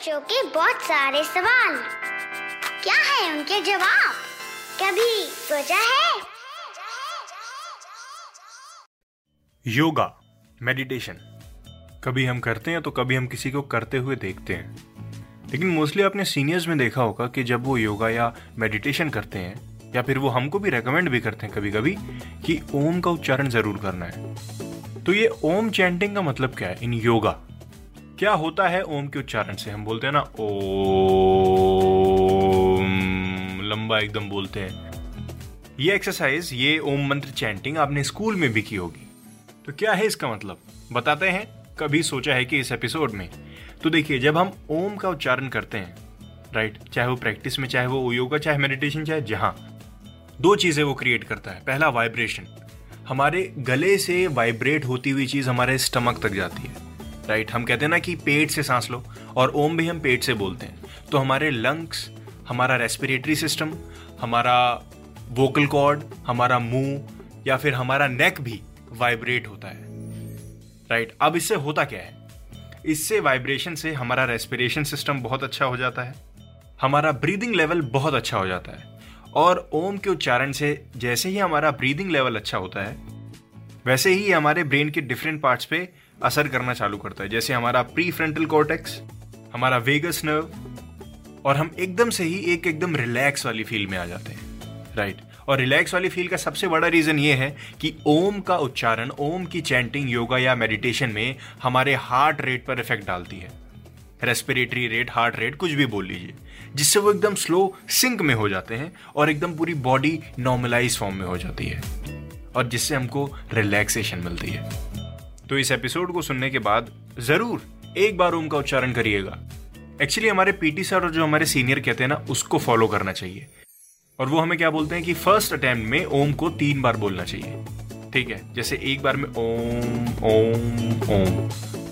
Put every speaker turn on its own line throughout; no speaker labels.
बच्चों के बहुत सारे सवाल। क्या है उनके जवाब? कभी सोचा है?
योगा मेडिटेशन कभी हम करते हैं तो कभी हम किसी को करते हुए देखते हैं। लेकिन मोस्टली आपने सीनियर्स में देखा होगा कि जब वो योगा या मेडिटेशन करते हैं, या फिर वो हमको भी रेकमेंड भी करते हैं कभी कभी कि ओम का उच्चारण ज़रूर करना है। तो ये ओम चैंटिंग का मतलब क्या है इन योगा? क्या होता है? ओम के उच्चारण से हम बोलते हैं ना, ओम। लंबा एकदम बोलते हैं। ये एक्सरसाइज ये ओम मंत्र चैंटिंग आपने स्कूल में भी की होगी। तो क्या है इसका मतलब? बताते हैं। कभी सोचा है कि इस एपिसोड में। तो देखिए, जब हम ओम का उच्चारण करते हैं राइट चाहे वो प्रैक्टिस में, चाहे वो योगा चाहे मेडिटेशन चाहे जहाँ। दो चीज़ें वो क्रिएट करता है। पहला वाइब्रेशन हमारे गले से वाइब्रेट होती हुई चीज़ हमारे स्टमक तक जाती है। राइट हम कहते हैं ना कि पेट से सांस लो और ओम भी हम पेट से बोलते हैं। तो हमारे लंग्स हमारा रेस्पिरेटरी सिस्टम हमारा वोकल कॉर्ड हमारा मुँह या फिर हमारा नेक भी वाइब्रेट होता है। राइट अब इससे होता क्या है? इससे वाइब्रेशन से हमारा रेस्पिरेशन सिस्टम बहुत अच्छा हो जाता है। हमारा ब्रीदिंग लेवल बहुत अच्छा हो जाता है। और ओम के उच्चारण से जैसे ही हमारा ब्रीदिंग लेवल अच्छा होता है, वैसे ही हमारे ब्रेन के डिफरेंट पार्ट्स पे असर करना चालू करता है। जैसे हमारा प्री फ्रंटल कॉर्टेक्स हमारा वेगस नर्व और हम एकदम से ही एक एकदम रिलैक्स वाली फील में आ जाते हैं। राइट और रिलैक्स वाली फील का सबसे बड़ा रीजन ये है कि ओम का उच्चारण, ओम की चैंटिंग योगा या मेडिटेशन में हमारे हार्ट रेट पर इफ़ेक्ट डालती है। रेस्पिरेटरी रेट हार्ट रेट कुछ भी बोल लीजिए, जिससे वो एकदम स्लो सिंक में हो जाते हैं और एकदम पूरी बॉडी नॉर्मलाइज फॉर्म में हो जाती है और जिससे हमको रिलैक्सेशन मिलती है। तो इस एपिसोड को सुनने के बाद ज़रूर एक बार ओम का उच्चारण करिएगा। एक्चुअली हमारे पीटी सर और जो हमारे सीनियर कहते हैं ना, उसको फॉलो करना चाहिए। और वो हमें क्या बोलते हैं कि फ़र्स्ट अटेम्प्ट में ओम को तीन बार बोलना चाहिए। ठीक है? जैसे एक बार में ओम ओम ओम।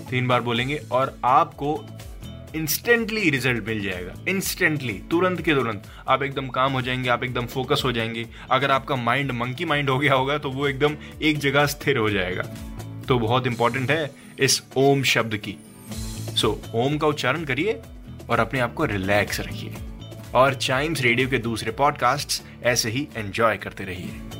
तीन बार बोलेंगे और आपको इंस्टेंटली रिज़ल्ट मिल जाएगा। इंस्टेंटली तुरंत के तुरंत। आप एकदम काम हो जाएँगे, आप एकदम फोकस हो जाएँगे। अगर आपका माइंड मंकी माइंड हो गया होगा तो वो एकदम एक जगह स्थिर हो जाएगा। तो बहुत इंपॉर्टेंट है इस ओम शब्द की। सो so, ओम का उच्चारण करिए और अपने आप को रिलैक्स रखिए। और चाइम्स रेडियो के दूसरे पॉडकास्ट्स ऐसे ही एंजॉय करते रहिए।